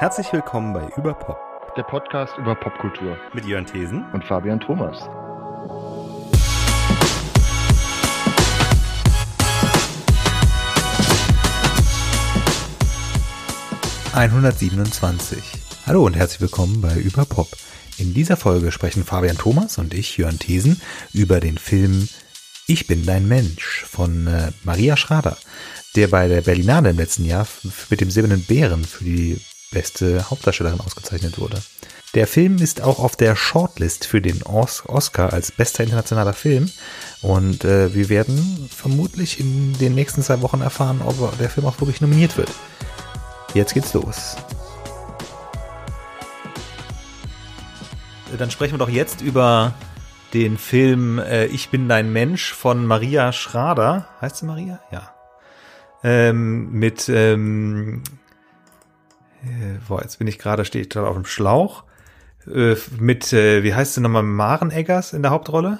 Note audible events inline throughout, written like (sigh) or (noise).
Herzlich willkommen bei Überpop. Der Podcast über Popkultur. Mit Jörn Thesen und Fabian Thomas. ...127. Hallo und herzlich willkommen bei Überpop. In dieser Folge sprechen Fabian Thomas und ich, Jörn Thesen, über den Film Ich bin dein Mensch von äh, Maria Schrader, der bei der Berlinale im letzten Jahr mit dem Silbernen Bären für die beste Hauptdarstellerin ausgezeichnet wurde. Der Film ist auch auf der Shortlist für den Oscar als bester internationaler Film und äh, wir werden vermutlich in den nächsten zwei Wochen erfahren, ob der Film auch wirklich nominiert wird. Jetzt geht's los. Dann sprechen wir doch jetzt über den Film äh, Ich bin dein Mensch von Maria Schrader. Heißt sie Maria? Ja. Ähm, mit ähm, äh, boah, jetzt bin ich gerade, stehe ich gerade auf dem Schlauch. Äh, mit, äh, wie heißt sie nochmal, Maren Eggers in der Hauptrolle?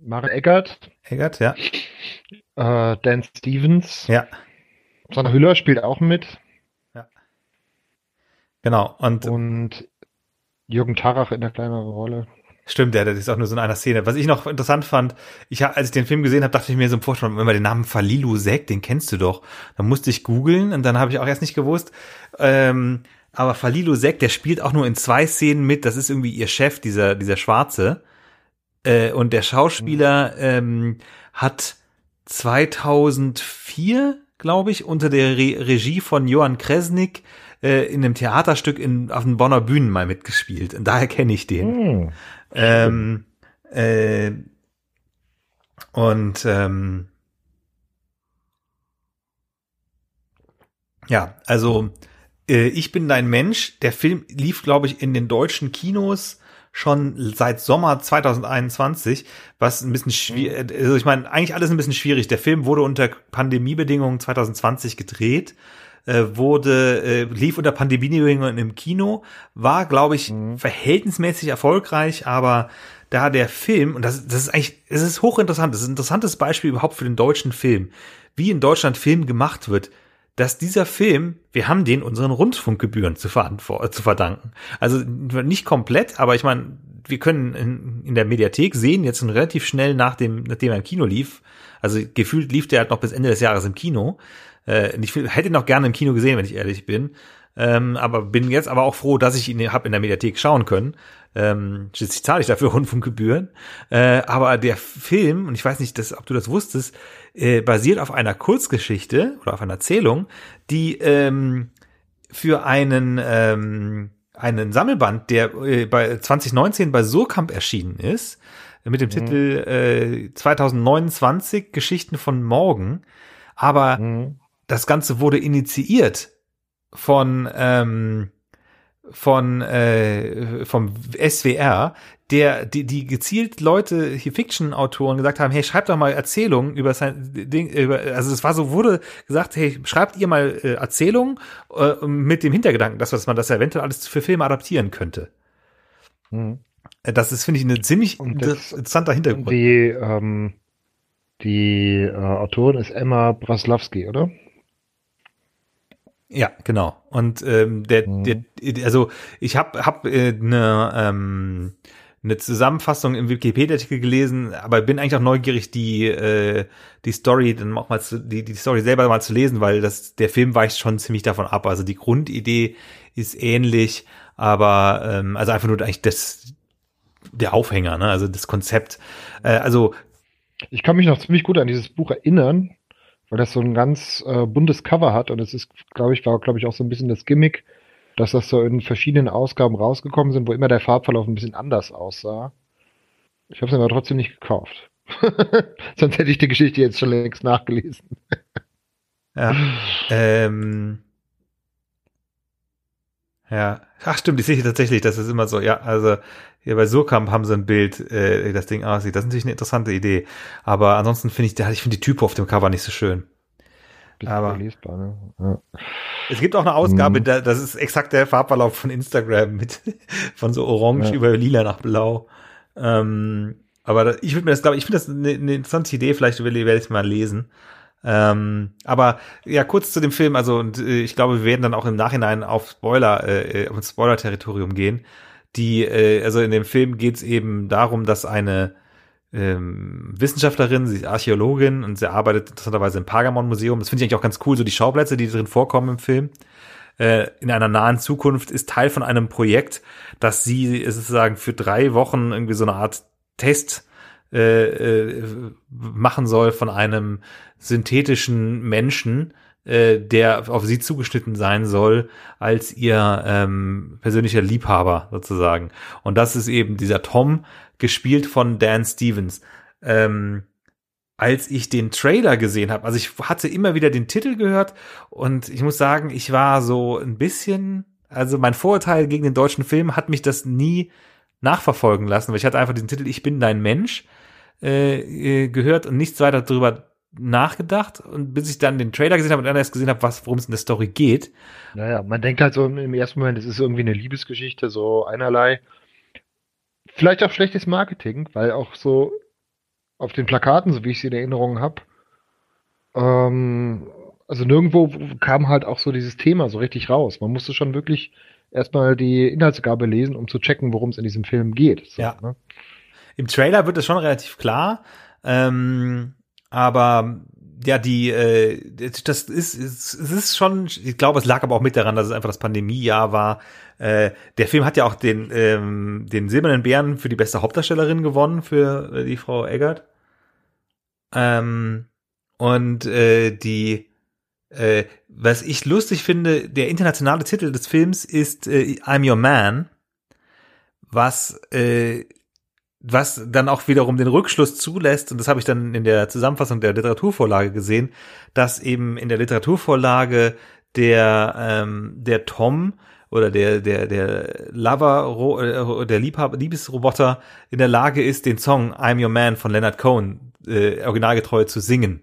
Maren Eggert. Eggert, ja. Äh, Dan Stevens. Ja. Sandra Hüller spielt auch mit. Ja. Genau. Und, und Jürgen Tarach in der kleineren Rolle. Stimmt, ja, das ist auch nur so in einer Szene. Was ich noch interessant fand, ich als ich den Film gesehen habe, dachte ich mir so im Vorspann, wenn man den Namen Falilu Sek, den kennst du doch. Dann musste ich googeln und dann habe ich auch erst nicht gewusst. Ähm, aber Falilu Sek, der spielt auch nur in zwei Szenen mit. Das ist irgendwie ihr Chef, dieser dieser Schwarze. Äh, und der Schauspieler ähm, hat 2004, glaube ich, unter der Re Regie von Johann Kresnik äh, in einem Theaterstück in, auf den Bonner Bühnen mal mitgespielt. Und daher kenne ich den. Hm. Ähm, äh, und ähm, ja, also äh, ich bin dein Mensch. Der Film lief, glaube ich, in den deutschen Kinos schon seit Sommer 2021, was ein bisschen schwierig, mhm. also ich meine, eigentlich alles ein bisschen schwierig. Der Film wurde unter Pandemiebedingungen 2020 gedreht, äh, wurde, äh, lief unter Pandemiebedingungen im Kino, war, glaube ich, mhm. verhältnismäßig erfolgreich, aber da der Film, und das, das ist eigentlich, es ist hochinteressant, das ist ein interessantes Beispiel überhaupt für den deutschen Film, wie in Deutschland Film gemacht wird, dass dieser Film, wir haben den unseren Rundfunkgebühren zu, zu verdanken. Also nicht komplett, aber ich meine, wir können in, in, der Mediathek sehen, jetzt relativ schnell nach dem, nachdem er im Kino lief, also gefühlt lief der halt noch bis Ende des Jahres im Kino. Äh, ich hätte ihn noch gerne im Kino gesehen, wenn ich ehrlich bin. Ähm, aber bin jetzt aber auch froh, dass ich ihn habe in der Mediathek schauen können. Ähm, schließlich zahle ich dafür (laughs) Rundfunkgebühren. Äh, aber der Film, und ich weiß nicht, dass, ob du das wusstest, äh, basiert auf einer Kurzgeschichte oder auf einer Erzählung, die ähm, für einen ähm, einen Sammelband, der äh, bei 2019 bei Surkamp erschienen ist, mit dem mhm. Titel äh, 2029 Geschichten von morgen. Aber mhm. das Ganze wurde initiiert von ähm, von äh, vom SWR, der die, die gezielt Leute hier Fiction-Autoren gesagt haben, hey, schreibt doch mal Erzählungen über sein Ding, über, also es war so wurde gesagt, hey, schreibt ihr mal äh, Erzählungen äh, mit dem Hintergedanken, dass, dass man das eventuell alles für Filme adaptieren könnte. Mhm. Das ist finde ich ein ziemlich das, interessanter Hintergrund. Die ähm, die äh, Autorin ist Emma Braslawski, oder? Ja, genau. Und ähm, der, mhm. der, also ich habe hab, äh, eine ähm, eine Zusammenfassung im Wikipedia-Artikel gelesen, aber bin eigentlich auch neugierig, die äh, die Story dann auch mal zu, die die Story selber mal zu lesen, weil das der Film weicht schon ziemlich davon ab. Also die Grundidee ist ähnlich, aber ähm, also einfach nur eigentlich das der Aufhänger, ne? Also das Konzept. Äh, also ich kann mich noch ziemlich gut an dieses Buch erinnern weil das so ein ganz äh, buntes Cover hat und es ist, glaube ich, war, glaube ich, auch so ein bisschen das Gimmick, dass das so in verschiedenen Ausgaben rausgekommen sind, wo immer der Farbverlauf ein bisschen anders aussah. Ich habe es aber trotzdem nicht gekauft. (laughs) Sonst hätte ich die Geschichte jetzt schon längst nachgelesen. ja. Ähm, ja. Ach stimmt, ich sehe tatsächlich, das ist immer so, ja, also hier bei Surkamp haben sie ein Bild, äh, das Ding aussieht. Das ist natürlich eine interessante Idee. Aber ansonsten finde ich, ich finde die Type auf dem Cover nicht so schön. Aber lesbar, ne? ja. es gibt auch eine Ausgabe, mhm. da, das ist exakt der Farbverlauf von Instagram mit (laughs) von so orange ja. über lila nach blau. Ähm, aber ich würde mir das, glaube ich, finde das eine, eine, interessante Idee. Vielleicht werde ich es mal lesen. Ähm, aber ja, kurz zu dem Film, also und äh, ich glaube, wir werden dann auch im Nachhinein auf Spoiler, äh, auf Spoiler-Territorium gehen. Die, äh, also in dem Film geht es eben darum, dass eine ähm, Wissenschaftlerin, sie ist Archäologin und sie arbeitet interessanterweise im Pergamon-Museum. Das finde ich eigentlich auch ganz cool, so die Schauplätze, die drin vorkommen im Film. Äh, in einer nahen Zukunft ist Teil von einem Projekt, dass sie sozusagen für drei Wochen irgendwie so eine Art Test äh, äh, machen soll von einem synthetischen Menschen, äh, der auf sie zugeschnitten sein soll als ihr ähm, persönlicher Liebhaber sozusagen. Und das ist eben dieser Tom, gespielt von Dan Stevens. Ähm, als ich den Trailer gesehen habe, also ich hatte immer wieder den Titel gehört und ich muss sagen, ich war so ein bisschen, also mein Vorurteil gegen den deutschen Film hat mich das nie nachverfolgen lassen, weil ich hatte einfach diesen Titel Ich bin dein Mensch äh, äh gehört und nichts weiter darüber nachgedacht und bis ich dann den Trailer gesehen habe und dann erst gesehen habe, was worum es in der Story geht. Naja, man denkt halt so im ersten Moment, es ist irgendwie eine Liebesgeschichte, so einerlei. Vielleicht auch schlechtes Marketing, weil auch so auf den Plakaten, so wie ich sie in Erinnerung habe, ähm, also nirgendwo kam halt auch so dieses Thema so richtig raus. Man musste schon wirklich erstmal die Inhaltsgabe lesen, um zu checken, worum es in diesem Film geht. So, ja. Ne? Im Trailer wird es schon relativ klar, ähm, aber ja, die, äh, das ist, es ist schon, ich glaube, es lag aber auch mit daran, dass es einfach das Pandemiejahr war. Äh, der Film hat ja auch den, ähm, den Silbernen Bären für die beste Hauptdarstellerin gewonnen, für äh, die Frau Eggert. Ähm, und äh, die, äh, was ich lustig finde, der internationale Titel des Films ist äh, I'm Your Man, was äh, was dann auch wiederum den Rückschluss zulässt, und das habe ich dann in der Zusammenfassung der Literaturvorlage gesehen, dass eben in der Literaturvorlage der, ähm, der Tom oder der, der, der Lover, äh, der Liebhaber, Liebesroboter in der Lage ist, den Song I'm Your Man von Leonard Cohen äh, originalgetreu zu singen.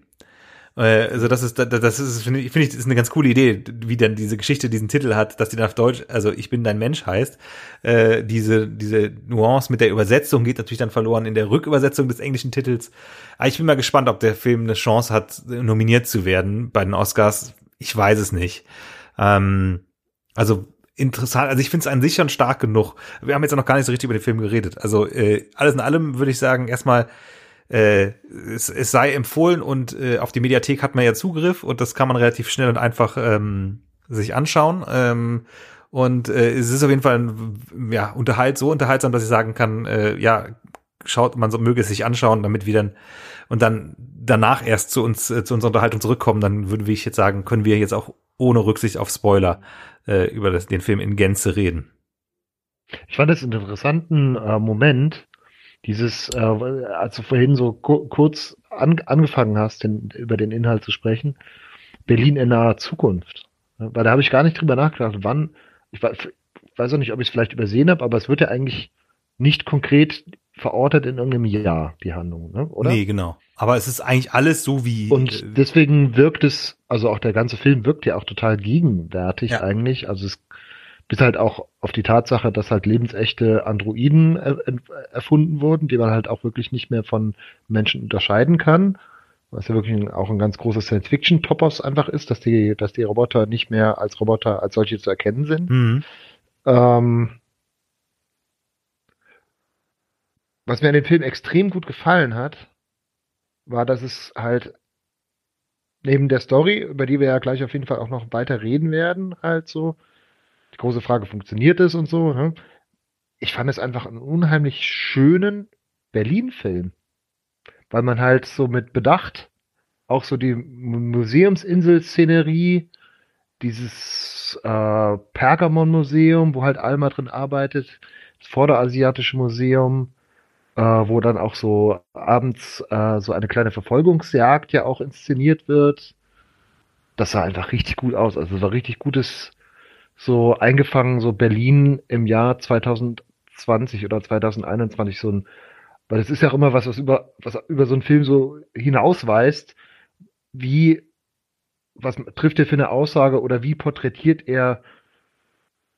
Äh, also das ist, das ist, finde ich, finde ich, ist eine ganz coole Idee, wie dann diese Geschichte diesen Titel hat, dass die dann auf Deutsch, also ich bin dein Mensch heißt. Äh, diese, diese Nuance mit der Übersetzung geht natürlich dann verloren in der Rückübersetzung des englischen Titels. Aber ich bin mal gespannt, ob der Film eine Chance hat, nominiert zu werden bei den Oscars. Ich weiß es nicht. Ähm, also interessant, also ich finde es an sich schon stark genug. Wir haben jetzt noch gar nicht so richtig über den Film geredet. Also äh, alles in allem würde ich sagen, erstmal äh, es, es sei empfohlen und äh, auf die Mediathek hat man ja Zugriff und das kann man relativ schnell und einfach ähm, sich anschauen. Ähm, und äh, es ist auf jeden Fall ja, unterhalt, so unterhaltsam, dass ich sagen kann, äh, ja, schaut, man so, möge es sich anschauen, damit wir dann und dann danach erst zu uns, äh, zu unserer Unterhaltung zurückkommen, dann würde ich jetzt sagen, können wir jetzt auch ohne Rücksicht auf Spoiler äh, über das, den Film in Gänze reden. Ich fand es einen interessanten äh, Moment, dieses, äh, als du vorhin so kurz an, angefangen hast, den, über den Inhalt zu sprechen, Berlin in naher Zukunft. Weil da habe ich gar nicht drüber nachgedacht, wann, ich weiß, auch nicht, ob ich es vielleicht übersehen habe, aber es wird ja eigentlich nicht konkret verortet in irgendeinem Jahr, die Handlung, ne? oder? Nee, genau. Aber es ist eigentlich alles so wie. Und äh, deswegen wirkt es, also auch der ganze Film wirkt ja auch total gegenwärtig ja. eigentlich. Also es bis halt auch auf die Tatsache, dass halt lebensechte Androiden er, erfunden wurden, die man halt auch wirklich nicht mehr von Menschen unterscheiden kann. Was ja wirklich auch ein ganz großes Science-Fiction-Topos einfach ist, dass die, dass die Roboter nicht mehr als Roboter als solche zu erkennen sind. Mhm. Ähm, was mir an dem Film extrem gut gefallen hat, war, dass es halt neben der Story, über die wir ja gleich auf jeden Fall auch noch weiter reden werden, halt so, die große Frage, funktioniert es und so. Ne? Ich fand es einfach einen unheimlich schönen Berlin-Film, weil man halt so mit Bedacht auch so die Museumsinsel-Szenerie, dieses äh, Pergamon-Museum, wo halt Alma drin arbeitet, das Vorderasiatische Museum, äh, wo dann auch so abends äh, so eine kleine Verfolgungsjagd ja auch inszeniert wird. Das sah einfach richtig gut aus. Also es war richtig gutes so eingefangen, so Berlin im Jahr 2020 oder 2021 so ein, weil es ist ja auch immer was, was über, was über so einen Film so hinausweist, wie, was trifft er für eine Aussage oder wie porträtiert er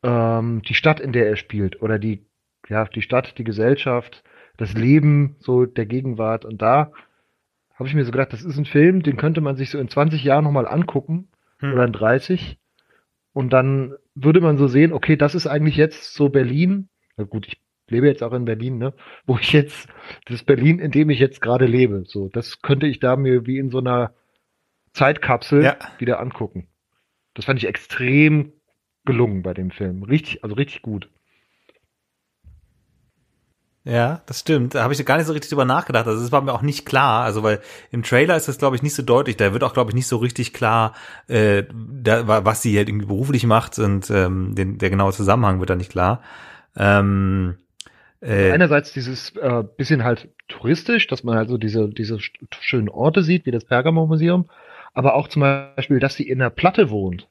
ähm, die Stadt, in der er spielt oder die, ja, die Stadt, die Gesellschaft, das Leben so der Gegenwart und da habe ich mir so gedacht, das ist ein Film, den könnte man sich so in 20 Jahren nochmal angucken hm. oder in 30 und dann würde man so sehen, okay, das ist eigentlich jetzt so Berlin. Na gut, ich lebe jetzt auch in Berlin, ne? Wo ich jetzt, das Berlin, in dem ich jetzt gerade lebe. So, das könnte ich da mir wie in so einer Zeitkapsel ja. wieder angucken. Das fand ich extrem gelungen bei dem Film. Richtig, also richtig gut. Ja, das stimmt. Da habe ich gar nicht so richtig drüber nachgedacht. Also das war mir auch nicht klar. Also weil im Trailer ist das, glaube ich, nicht so deutlich. Da wird auch, glaube ich, nicht so richtig klar, äh, da, was sie halt irgendwie beruflich macht und ähm, den, der genaue Zusammenhang wird da nicht klar. Ähm, äh, Einerseits dieses äh, bisschen halt touristisch, dass man halt so diese, diese schönen Orte sieht, wie das Pergamon-Museum, aber auch zum Beispiel, dass sie in der Platte wohnt,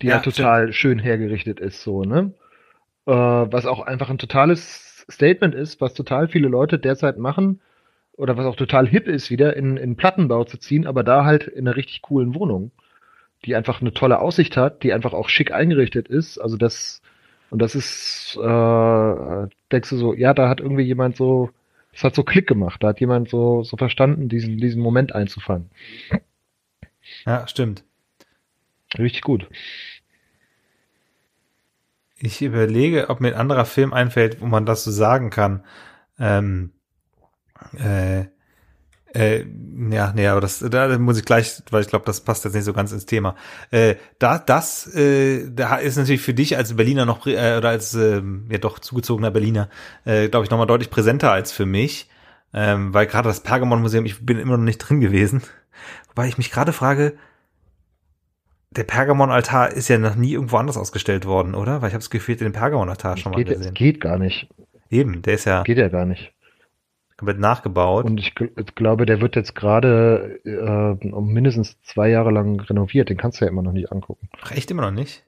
die ja, ja total stimmt. schön hergerichtet ist, so, ne? Äh, was auch einfach ein totales Statement ist, was total viele Leute derzeit machen oder was auch total hip ist, wieder in, in Plattenbau zu ziehen, aber da halt in einer richtig coolen Wohnung, die einfach eine tolle Aussicht hat, die einfach auch schick eingerichtet ist. Also das, und das ist, äh, denkst du so, ja, da hat irgendwie jemand so, das hat so Klick gemacht, da hat jemand so, so verstanden, diesen, diesen Moment einzufangen. Ja, stimmt. Richtig gut. Ich überlege, ob mir ein anderer Film einfällt, wo man das so sagen kann. Ähm, äh, äh, ja, nee, aber das, da muss ich gleich, weil ich glaube, das passt jetzt nicht so ganz ins Thema. Äh, da, das, äh, da ist natürlich für dich als Berliner noch äh, oder als äh, ja doch zugezogener Berliner, äh, glaube ich, nochmal deutlich präsenter als für mich, ähm, weil gerade das Pergamon Museum, ich bin immer noch nicht drin gewesen, wobei ich mich gerade frage, der Pergamon-Altar ist ja noch nie irgendwo anders ausgestellt worden, oder? Weil ich habe es gefühlt den Pergamon-Altar schon mal gesehen. Das geht gar nicht. Eben, der ist ja. Geht ja gar nicht. Komplett nachgebaut. Und ich glaube, der wird jetzt gerade äh, um mindestens zwei Jahre lang renoviert. Den kannst du ja immer noch nicht angucken. Ach, echt immer noch nicht?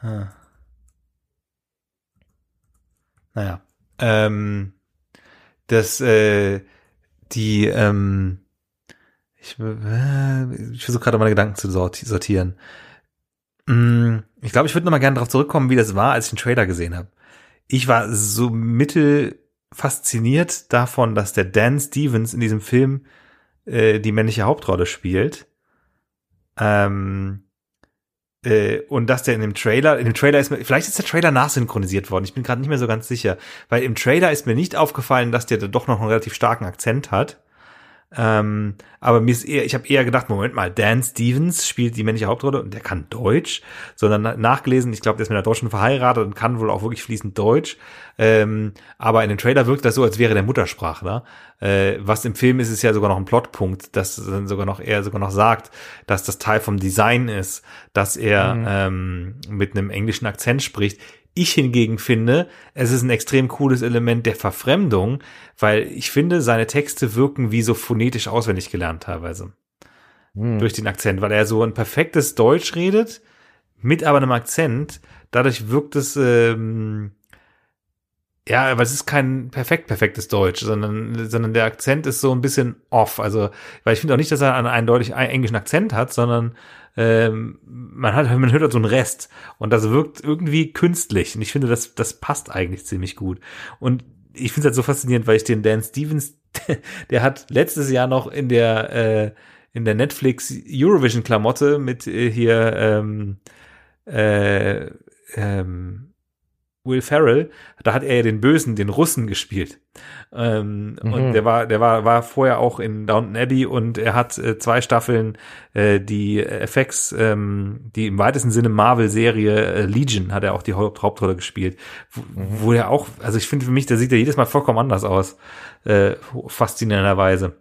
Hm. Naja. Ähm, das, äh, die, ähm, ich, äh, ich versuche gerade meine Gedanken zu sortieren. Mm, ich glaube, ich würde noch mal gerne darauf zurückkommen, wie das war, als ich den Trailer gesehen habe. Ich war so mittel fasziniert davon, dass der Dan Stevens in diesem Film äh, die männliche Hauptrolle spielt. Ähm, äh, und dass der in dem Trailer, in dem Trailer ist mir, vielleicht ist der Trailer nachsynchronisiert worden. Ich bin gerade nicht mehr so ganz sicher, weil im Trailer ist mir nicht aufgefallen, dass der da doch noch einen relativ starken Akzent hat. Ähm, aber mir ist eher, ich habe eher gedacht, Moment mal, Dan Stevens spielt die männliche Hauptrolle und der kann Deutsch, sondern nachgelesen, ich glaube, der ist mit einer Deutschen verheiratet und kann wohl auch wirklich fließend Deutsch. Ähm, aber in dem Trailer wirkt das so, als wäre der Muttersprachler. Äh, was im Film ist, ist ja sogar noch ein Plotpunkt, dass dann sogar noch er sogar noch sagt, dass das Teil vom Design ist, dass er mhm. ähm, mit einem englischen Akzent spricht. Ich hingegen finde, es ist ein extrem cooles Element der Verfremdung, weil ich finde, seine Texte wirken wie so phonetisch auswendig gelernt teilweise. Hm. Durch den Akzent, weil er so ein perfektes Deutsch redet, mit aber einem Akzent. Dadurch wirkt es, ähm, ja, aber es ist kein perfekt perfektes Deutsch, sondern, sondern der Akzent ist so ein bisschen off. Also, weil ich finde auch nicht, dass er einen eindeutig englischen Akzent hat, sondern ähm, man hat, man hört halt so einen Rest. Und das wirkt irgendwie künstlich. Und ich finde, das, das passt eigentlich ziemlich gut. Und ich finde es halt so faszinierend, weil ich den Dan Stevens, (laughs) der hat letztes Jahr noch in der, äh, in der Netflix Eurovision Klamotte mit äh, hier, ähm, äh, ähm, Will Ferrell, da hat er ja den Bösen, den Russen gespielt. Ähm, mhm. Und der war, der war, war vorher auch in Downton Abbey und er hat äh, zwei Staffeln äh, die FX, ähm, die im weitesten Sinne Marvel-Serie äh, Legion hat er auch die Haupt Hauptrolle gespielt, wo, mhm. wo er auch, also ich finde für mich, der sieht ja jedes Mal vollkommen anders aus, äh, faszinierenderweise.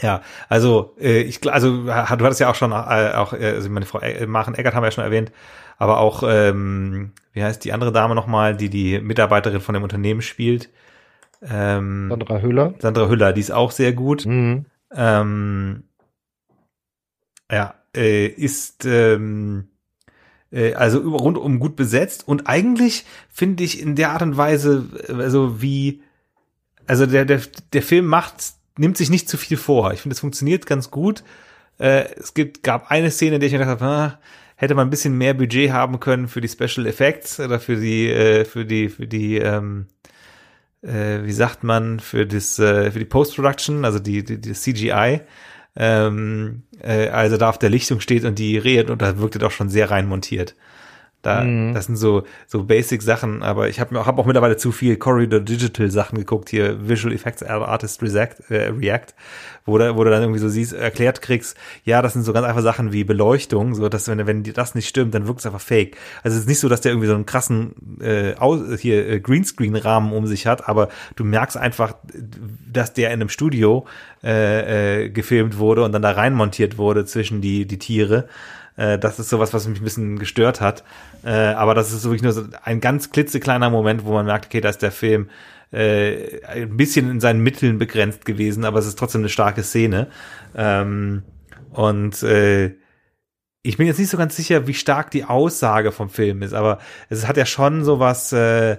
Ja, also äh, ich also du hattest ja auch schon äh, auch äh, also meine Frau äh, Machen Eckert haben wir ja schon erwähnt, aber auch ähm, wie heißt die andere Dame nochmal, die die Mitarbeiterin von dem Unternehmen spielt? Ähm, Sandra Hüller. Sandra Hüller, die ist auch sehr gut. Mhm. Ähm, ja, äh, ist ähm, äh, also rundum gut besetzt und eigentlich finde ich in der Art und Weise, also wie, also der, der, der Film macht, nimmt sich nicht zu viel vor. Ich finde, es funktioniert ganz gut. Äh, es gibt, gab eine Szene, in der ich mir gedacht habe, ah, hätte man ein bisschen mehr Budget haben können für die Special Effects oder für die, äh, für die, für die, ähm, äh, wie sagt man, für das, äh, für die Post-Production, also die, die, die CGI, ähm, äh, also da auf der Lichtung steht und die redet und da wirkt er doch schon sehr rein montiert. Da, mhm. das sind so so Basic Sachen, aber ich habe mir auch, hab auch mittlerweile zu viel Corridor Digital Sachen geguckt hier Visual Effects Artist React, äh, React wo du, wo du dann irgendwie so siehst erklärt kriegst, ja, das sind so ganz einfach Sachen wie Beleuchtung, so dass wenn wenn das nicht stimmt, dann wirkt es einfach fake. Also es ist nicht so, dass der irgendwie so einen krassen äh, hier äh, Greenscreen Rahmen um sich hat, aber du merkst einfach, dass der in einem Studio äh, äh, gefilmt wurde und dann da reinmontiert wurde zwischen die die Tiere. Äh, das ist sowas, was mich ein bisschen gestört hat. Äh, aber das ist wirklich nur so ein ganz klitzekleiner Moment, wo man merkt, okay, da ist der Film äh, ein bisschen in seinen Mitteln begrenzt gewesen, aber es ist trotzdem eine starke Szene. Ähm, und äh, ich bin jetzt nicht so ganz sicher, wie stark die Aussage vom Film ist, aber es hat ja schon so was, äh,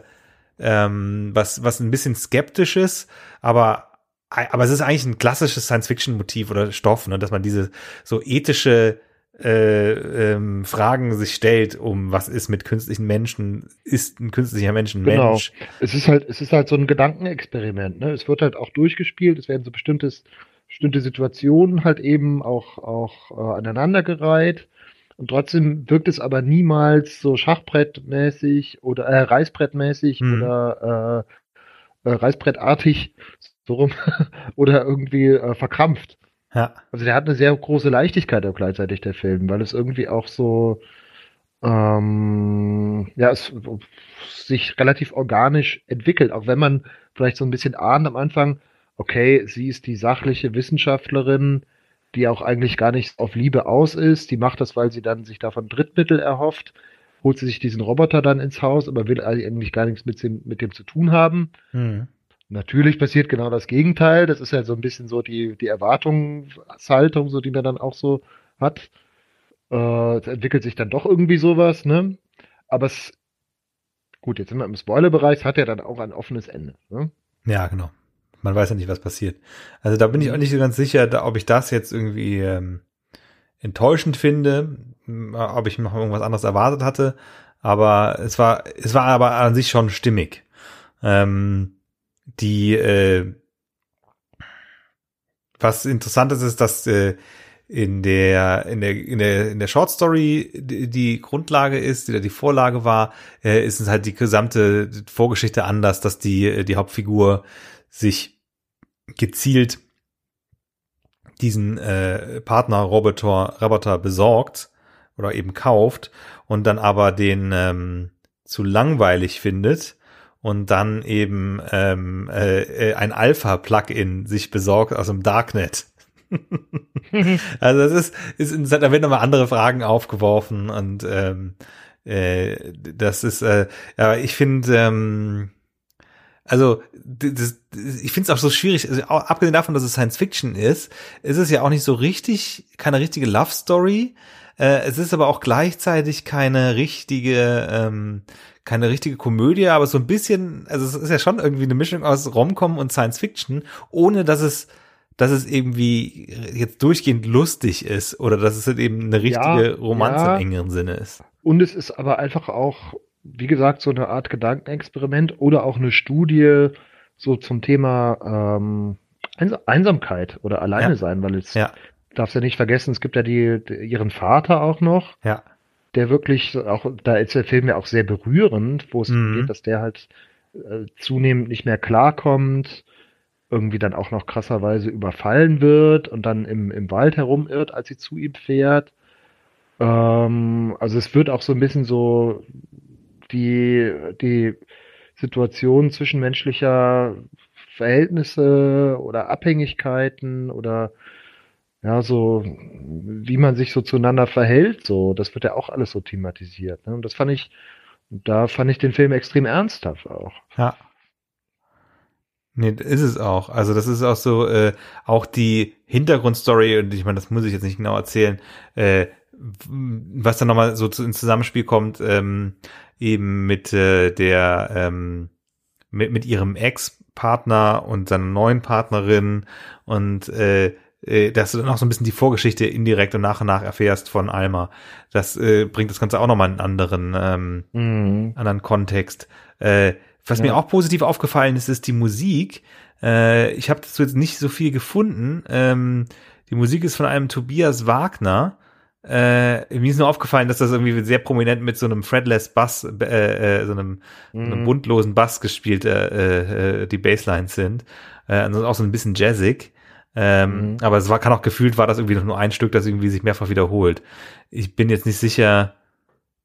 ähm, was, was ein bisschen skeptisches, aber aber es ist eigentlich ein klassisches Science-Fiction-Motiv oder Stoff, ne, dass man diese so ethische äh, ähm, Fragen sich stellt, um was ist mit künstlichen Menschen, ist ein künstlicher Mensch ein genau. Mensch? Es ist halt, es ist halt so ein Gedankenexperiment, ne? Es wird halt auch durchgespielt, es werden so bestimmtes, bestimmte Situationen halt eben auch, auch äh, aneinandergereiht. Und trotzdem wirkt es aber niemals so Schachbrettmäßig oder äh, Reißbrettmäßig hm. oder äh, äh, Reißbrettartig so rum (laughs) oder irgendwie äh, verkrampft. Ja. Also der hat eine sehr große Leichtigkeit auch gleichzeitig, der Film, weil es irgendwie auch so, ähm, ja, es sich relativ organisch entwickelt, auch wenn man vielleicht so ein bisschen ahnt am Anfang, okay, sie ist die sachliche Wissenschaftlerin, die auch eigentlich gar nicht auf Liebe aus ist, die macht das, weil sie dann sich davon Drittmittel erhofft, holt sie sich diesen Roboter dann ins Haus, aber will eigentlich gar nichts mit dem, mit dem zu tun haben. Mhm. Natürlich passiert genau das Gegenteil. Das ist ja so ein bisschen so die, die Erwartungshaltung, so die man dann auch so hat. Äh, es entwickelt sich dann doch irgendwie sowas, ne? Aber es, gut, jetzt sind wir im Spoilerbereich, es hat ja dann auch ein offenes Ende, ne? Ja, genau. Man weiß ja nicht, was passiert. Also da bin ich auch nicht so ganz sicher, da, ob ich das jetzt irgendwie ähm, enttäuschend finde, ob ich noch irgendwas anderes erwartet hatte. Aber es war, es war aber an sich schon stimmig. Ähm, die äh, was interessant ist, ist, dass äh, in der in der in der in der Short Story die, die Grundlage ist, die die Vorlage war, äh, ist es halt die gesamte Vorgeschichte anders, dass die die Hauptfigur sich gezielt diesen äh, Partner Roboter Roboter besorgt oder eben kauft und dann aber den ähm, zu langweilig findet und dann eben ähm, äh, äh, ein Alpha-Plugin sich besorgt aus dem Darknet. (laughs) also das ist, ist da werden nochmal andere Fragen aufgeworfen und ähm, äh, das ist, äh, ja, ich finde, ähm, also das, ich finde es auch so schwierig, also, abgesehen davon, dass es Science Fiction ist, ist es ja auch nicht so richtig, keine richtige Love Story. Äh, es ist aber auch gleichzeitig keine richtige, ähm, keine richtige Komödie, aber so ein bisschen, also es ist ja schon irgendwie eine Mischung aus Romcom und Science Fiction, ohne dass es dass es irgendwie jetzt durchgehend lustig ist oder dass es halt eben eine richtige ja, Romanze ja. im engeren Sinne ist. Und es ist aber einfach auch, wie gesagt, so eine Art Gedankenexperiment oder auch eine Studie so zum Thema ähm, Einsamkeit oder alleine ja. sein, weil es ja. darfst ja nicht vergessen, es gibt ja die, die, ihren Vater auch noch. Ja der wirklich auch, da ist der Film ja auch sehr berührend, wo es mhm. geht, dass der halt äh, zunehmend nicht mehr klarkommt, irgendwie dann auch noch krasserweise überfallen wird und dann im, im Wald herumirrt, als sie zu ihm fährt. Ähm, also es wird auch so ein bisschen so die, die Situation zwischenmenschlicher Verhältnisse oder Abhängigkeiten oder ja, so wie man sich so zueinander verhält, so, das wird ja auch alles so thematisiert. Ne? Und das fand ich, da fand ich den Film extrem ernsthaft auch. Ja. Nee, ist es auch. Also das ist auch so, äh, auch die Hintergrundstory, und ich meine, das muss ich jetzt nicht genau erzählen, äh, was dann nochmal so ins Zusammenspiel kommt, ähm, eben mit äh, der, ähm, mit, mit ihrem Ex-Partner und seiner neuen Partnerin und äh, äh, dass du dann auch so ein bisschen die Vorgeschichte indirekt und nach und nach erfährst von Alma. Das äh, bringt das Ganze auch nochmal in einen anderen, ähm, mhm. anderen Kontext. Äh, Was ja. mir auch positiv aufgefallen ist, ist die Musik. Äh, ich habe dazu jetzt nicht so viel gefunden. Ähm, die Musik ist von einem Tobias Wagner. Äh, mir ist nur aufgefallen, dass das irgendwie sehr prominent mit so einem fretless Bass, äh, äh, so einem, mhm. einem buntlosen Bass gespielt, äh, äh, die Basslines sind. Äh, also auch so ein bisschen jazzig. Ähm, mhm. Aber es war, kann auch gefühlt, war das irgendwie noch nur ein Stück, das irgendwie sich mehrfach wiederholt. Ich bin jetzt nicht sicher,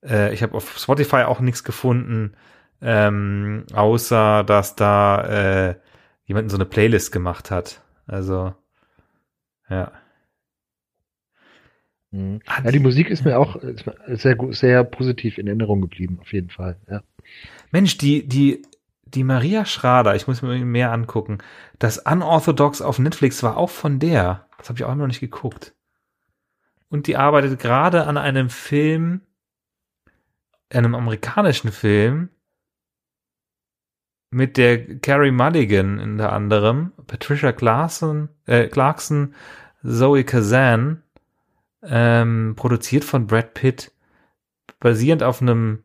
äh, ich habe auf Spotify auch nichts gefunden, ähm, außer dass da äh, jemand so eine Playlist gemacht hat. Also, ja. Mhm. Ja, die Musik ist mir auch sehr, sehr positiv in Erinnerung geblieben, auf jeden Fall, ja. Mensch, die, die, die Maria Schrader, ich muss mir mehr angucken. Das Unorthodox auf Netflix war auch von der. Das habe ich auch immer noch nicht geguckt. Und die arbeitet gerade an einem Film, einem amerikanischen Film, mit der Carrie Mulligan unter anderem, Patricia Clarkson, äh, Clarkson Zoe Kazan, ähm, produziert von Brad Pitt, basierend auf einem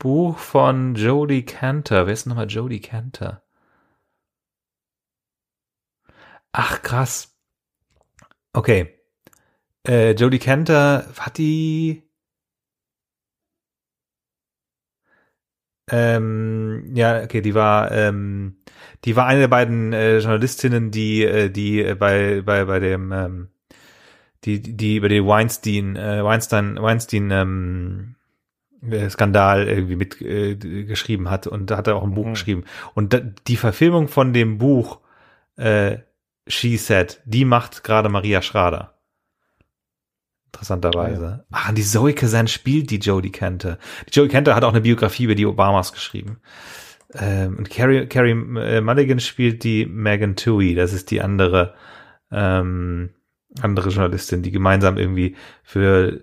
Buch von Jodie Cantor. Wer ist nochmal Jodie Cantor? Ach, krass. Okay. Äh, Jodie Cantor hat die. Ähm, ja, okay, die war, ähm, die war eine der beiden äh, Journalistinnen, die, äh, die äh, bei, bei, bei dem, ähm, die, die über die Weinstein, äh, Weinstein, Weinstein, ähm, äh, Skandal irgendwie mitgeschrieben äh, hat und hat er auch ein Buch mhm. geschrieben. Und da, die Verfilmung von dem Buch äh, She Said, die macht gerade Maria Schrader. Interessanterweise. Ja. Ach, die Zoe Kazan spielt die Jodie Cantor. Die Jodie Cantor hat auch eine Biografie über die Obamas geschrieben. Ähm, und Carrie, Carrie äh, Mulligan spielt die Megan Tui. Das ist die andere, ähm, andere Journalistin, die gemeinsam irgendwie für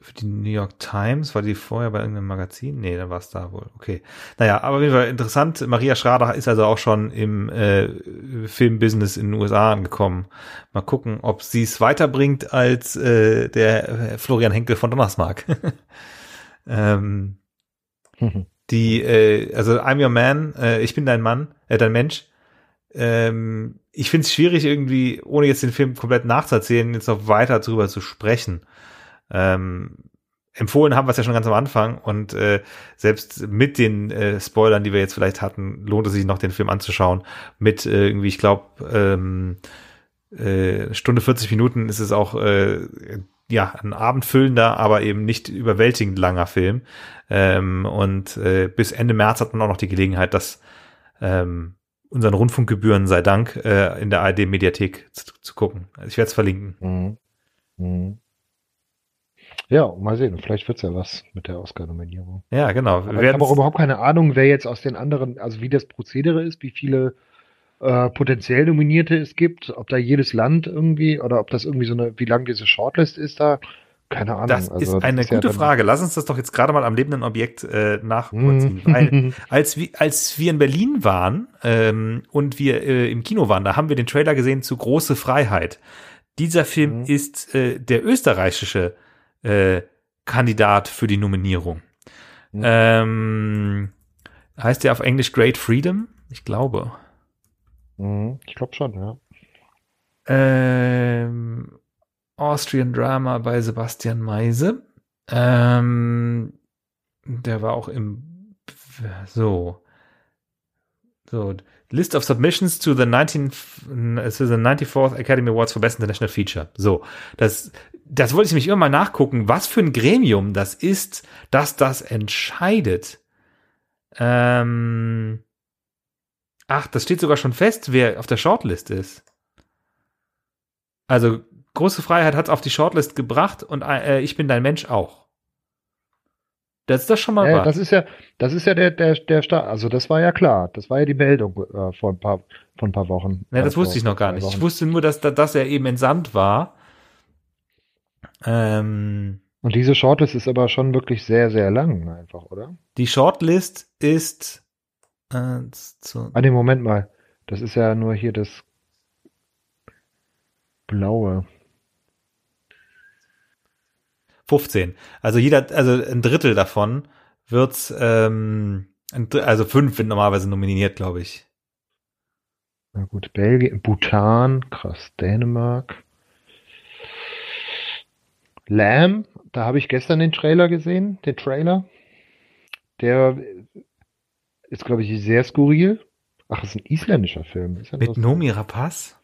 für die New York Times, war die vorher bei irgendeinem Magazin? Nee, dann war es da wohl. Okay. Naja, aber auf jeden Fall interessant. Maria Schrader ist also auch schon im äh, Filmbusiness in den USA angekommen. Mal gucken, ob sie es weiterbringt als äh, der äh, Florian Henkel von Donnersmark. (laughs) ähm, Die, äh, also I'm Your Man, äh, ich bin dein Mann, äh, dein Mensch. Ähm, ich finde es schwierig, irgendwie, ohne jetzt den Film komplett nachzuerzählen, jetzt noch weiter drüber zu sprechen. Ähm, empfohlen haben wir es ja schon ganz am Anfang und äh, selbst mit den äh, Spoilern, die wir jetzt vielleicht hatten, lohnt es sich noch den Film anzuschauen. Mit äh, irgendwie, ich glaube, ähm, äh, Stunde 40 Minuten ist es auch äh, ja ein abendfüllender, aber eben nicht überwältigend langer Film. Ähm, und äh, bis Ende März hat man auch noch die Gelegenheit, das ähm, unseren Rundfunkgebühren sei Dank äh, in der ARD-Mediathek zu, zu, gucken. Ich werde es verlinken. Mhm. Mhm. Ja, mal sehen. Vielleicht wird's ja was mit der Oscar-Nominierung. Ja, genau. Aber ich habe auch überhaupt keine Ahnung, wer jetzt aus den anderen, also wie das Prozedere ist, wie viele äh, potenziell Nominierte es gibt, ob da jedes Land irgendwie oder ob das irgendwie so eine, wie lang diese Shortlist ist da. Keine Ahnung. Das also, ist eine das gute ja Frage. Lass uns das doch jetzt gerade mal am lebenden Objekt äh, nachvollziehen. Weil (laughs) als wir, als wir in Berlin waren ähm, und wir äh, im Kino waren, da haben wir den Trailer gesehen zu Große Freiheit. Dieser Film mhm. ist äh, der österreichische äh, Kandidat für die Nominierung. Mhm. Ähm, heißt der auf Englisch Great Freedom? Ich glaube. Mhm, ich glaube schon, ja. Ähm, Austrian Drama bei Sebastian Meise. Ähm, der war auch im so so List of Submissions to the 19 to the 94th Academy Awards for Best International Feature. So, das das wollte ich mich immer mal nachgucken, was für ein Gremium das ist, dass das entscheidet. Ähm, ach, das steht sogar schon fest, wer auf der Shortlist ist. Also große Freiheit hat es auf die Shortlist gebracht und äh, ich bin dein Mensch auch. Das ist das schon mal ja, Das ist ja, das ist ja der, der, der Start. Also das war ja klar. Das war ja die Meldung äh, vor ein paar, vor ein paar Wochen. Ja, das wusste ich noch gar nicht. Wochen. Ich wusste nur, dass, dass er eben entsandt war ähm, und diese Shortlist ist aber schon wirklich sehr, sehr lang einfach, oder? Die Shortlist ist äh, zu Ah, nee, Moment mal. Das ist ja nur hier das blaue. 15. Also jeder, also ein Drittel davon wird ähm, Also fünf sind normalerweise nominiert, glaube ich. Na gut, Belgien, Bhutan, krass, Dänemark. Lamb, da habe ich gestern den Trailer gesehen, den Trailer. Der ist, glaube ich, sehr skurril. Ach, ist ein isländischer Film. Ist Mit Nomi Rapaz?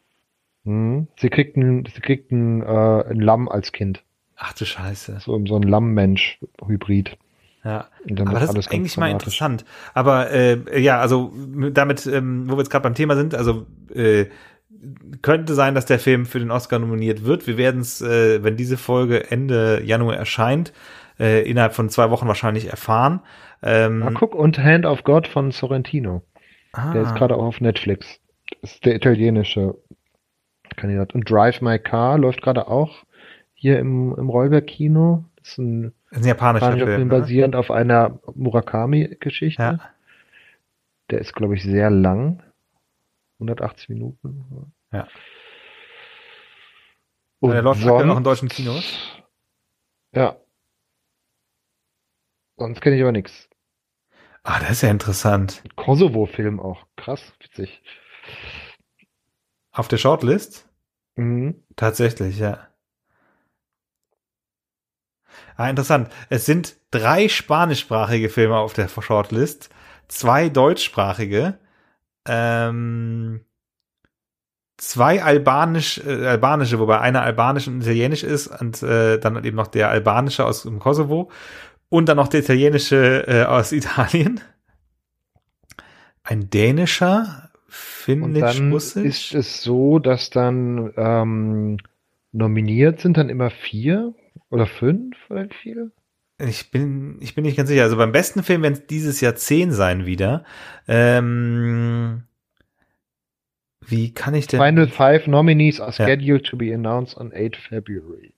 Mhm. Sie kriegt ein, sie kriegt ein, äh, ein Lamm als Kind. Ach du Scheiße. So, so ein Lamm-Mensch-Hybrid. Ja, aber das ist eigentlich mal interessant. Aber äh, ja, also damit, ähm, wo wir jetzt gerade beim Thema sind, also äh, könnte sein, dass der Film für den Oscar nominiert wird. Wir werden es, äh, wenn diese Folge Ende Januar erscheint, äh, innerhalb von zwei Wochen wahrscheinlich erfahren. Ähm, ah, guck, und Hand of God von Sorrentino. Ah. Der ist gerade auch auf Netflix. Das ist der italienische Kandidat. Und Drive My Car läuft gerade auch hier im, im Rollberg-Kino. Das ist ein ein japanischer Film, Film ne? basierend auf einer Murakami-Geschichte. Ja. Der ist, glaube ich, sehr lang. 180 Minuten. Ja. Und der läuft sonst, noch in deutschen Kinos. Ja. Sonst kenne ich aber nichts. Ah, das ist ja interessant. Kosovo-Film auch. Krass, witzig. Auf der Shortlist? Mhm. Tatsächlich, ja. Ah, interessant. Es sind drei spanischsprachige Filme auf der Shortlist, zwei deutschsprachige, ähm, zwei albanisch, äh, albanische, wobei einer albanisch und italienisch ist und äh, dann eben noch der albanische aus dem Kosovo und dann noch der italienische äh, aus (laughs) Italien. Ein dänischer, finnisch, und dann ist es so, dass dann ähm, nominiert sind dann immer vier oder fünf oder wie viele? Ich bin, ich bin nicht ganz sicher. Also beim besten Film werden es dieses Jahr zehn sein wieder. Ähm, wie kann ich denn? Final Five Nominees are scheduled ja. to be announced on 8 February.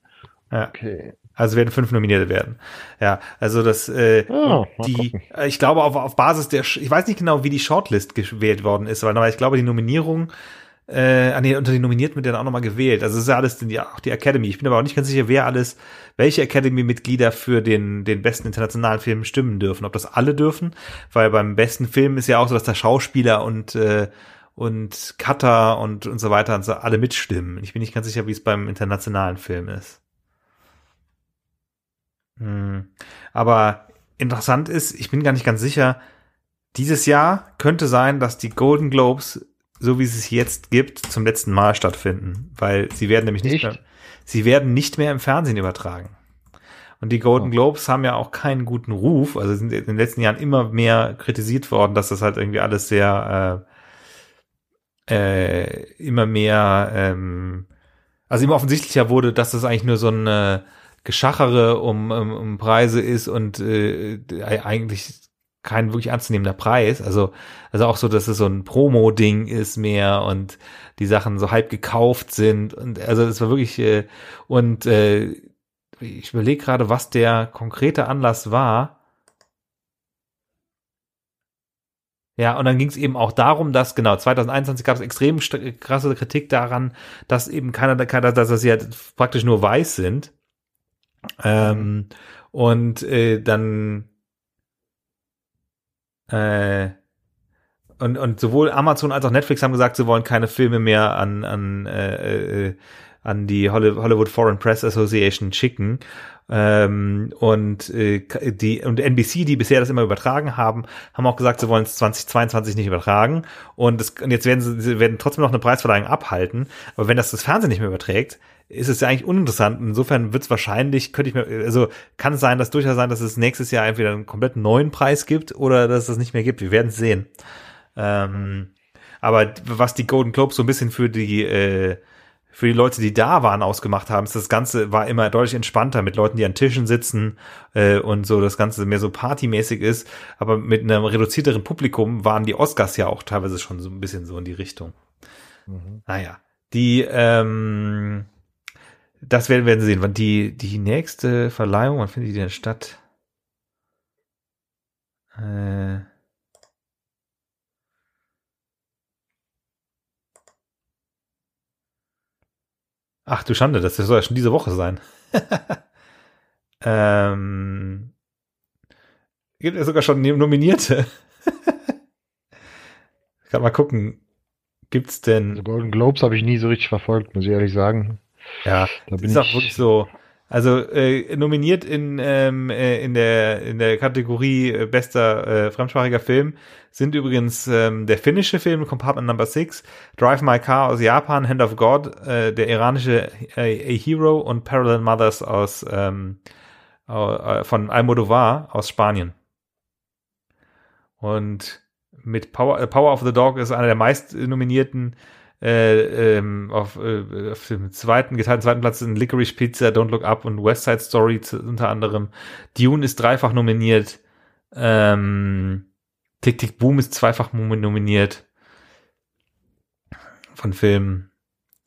Ja. Okay. Also werden fünf Nominierte werden. Ja, also das, äh, oh, die, ich glaube auf, auf Basis der, ich weiß nicht genau, wie die Shortlist gewählt worden ist, weil ich glaube, die Nominierung äh, ah nee, unter den Nominierten wird dann auch nochmal gewählt. Also es ist ja alles die, auch die Academy. Ich bin aber auch nicht ganz sicher, wer alles, welche Academy-Mitglieder für den, den besten internationalen Film stimmen dürfen. Ob das alle dürfen, weil beim besten Film ist ja auch so, dass da Schauspieler und äh, und Cutter und und so weiter und so alle mitstimmen. Ich bin nicht ganz sicher, wie es beim internationalen Film ist. Hm. Aber interessant ist, ich bin gar nicht ganz sicher, dieses Jahr könnte sein, dass die Golden Globes so wie es es jetzt gibt, zum letzten Mal stattfinden, weil sie werden nämlich nicht Echt? mehr, sie werden nicht mehr im Fernsehen übertragen. Und die Golden oh. Globes haben ja auch keinen guten Ruf, also sind in den letzten Jahren immer mehr kritisiert worden, dass das halt irgendwie alles sehr äh, äh, immer mehr, ähm, also immer offensichtlicher wurde, dass das eigentlich nur so ein Geschachere um, um, um Preise ist und äh, eigentlich kein wirklich ernstzunehmender Preis. Also, also auch so, dass es so ein Promo-Ding ist mehr und die Sachen so halb gekauft sind. Und also es war wirklich, äh, und äh, ich überlege gerade, was der konkrete Anlass war. Ja, und dann ging es eben auch darum, dass, genau, 2021 gab es extrem krasse Kritik daran, dass eben keiner, keiner dass das ja praktisch nur weiß sind. Ähm, und äh, dann äh, und, und sowohl Amazon als auch Netflix haben gesagt, sie wollen keine Filme mehr an, an, äh, äh, an die Hollywood Foreign Press Association schicken. Ähm, und äh, die und NBC, die bisher das immer übertragen haben, haben auch gesagt, sie wollen es 2022 nicht übertragen. Und, das, und jetzt werden sie, sie werden trotzdem noch eine Preisverleihung abhalten. Aber wenn das das Fernsehen nicht mehr überträgt, ist es ja eigentlich uninteressant. Insofern wird es wahrscheinlich, könnte ich mir, also kann es sein, dass durchaus sein, dass es nächstes Jahr entweder einen komplett neuen Preis gibt oder dass es das nicht mehr gibt. Wir werden es sehen. Ähm, aber was die Golden Globes so ein bisschen für die äh, für die Leute, die da waren, ausgemacht haben, ist das Ganze war immer deutlich entspannter mit Leuten, die an Tischen sitzen äh, und so das Ganze mehr so partymäßig ist. Aber mit einem reduzierteren Publikum waren die Oscars ja auch teilweise schon so ein bisschen so in die Richtung. Mhm. Naja, die ähm, das werden wir sehen. Wann die, die nächste Verleihung, wann findet die denn statt? Äh, Ach du Schande, das soll ja schon diese Woche sein. (laughs) ähm, gibt es sogar schon Nominierte. (laughs) ich kann mal gucken, gibt's denn. Golden Globes habe ich nie so richtig verfolgt, muss ich ehrlich sagen. Ja, da bin ist auch wirklich so. Also äh, nominiert in ähm, äh, in der in der Kategorie äh, bester äh, fremdsprachiger Film sind übrigens ähm, der finnische Film Compartment Number 6, Drive My Car aus Japan, Hand of God, äh, der iranische äh, A Hero und Parallel Mothers aus ähm, äh, von Almodovar aus Spanien. Und mit Power, Power of the Dog ist einer der meist nominierten äh, ähm, auf, äh, auf dem zweiten, geteilten zweiten Platz sind Licorice Pizza, Don't Look Up und West Side Story unter anderem. Dune ist dreifach nominiert. Ähm, Tick Tick Boom ist zweifach nominiert. Von Filmen.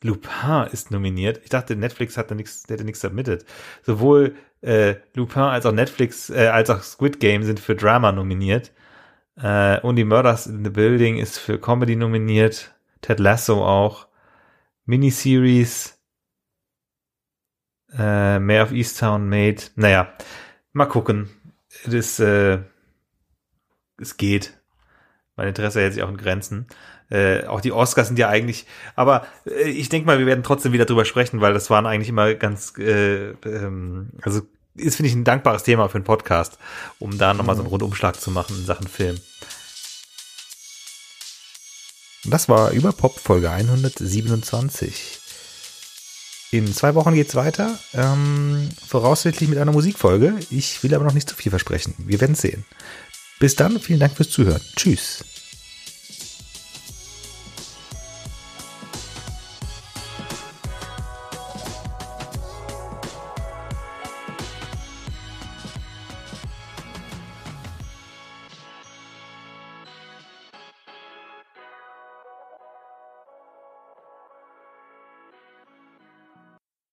Lupin ist nominiert. Ich dachte, Netflix hatte nichts, hätte nichts submitted. Sowohl äh, Lupin als auch Netflix, äh, als auch Squid Game sind für Drama nominiert. Äh, Only Murders in the Building ist für Comedy nominiert. Ted Lasso auch. Miniseries. Äh, Mayor of Easttown Made. Naja, mal gucken. Das, äh, es geht. Mein Interesse hält sich auch in Grenzen. Äh, auch die Oscars sind ja eigentlich, aber äh, ich denke mal, wir werden trotzdem wieder drüber sprechen, weil das waren eigentlich immer ganz, äh, ähm, also ist, finde ich, ein dankbares Thema für einen Podcast, um da nochmal so einen Rundumschlag zu machen in Sachen Film. Das war Überpop Folge 127. In zwei Wochen geht's weiter, ähm, voraussichtlich mit einer Musikfolge. Ich will aber noch nicht zu viel versprechen. Wir werden sehen. Bis dann, vielen Dank fürs Zuhören. Tschüss.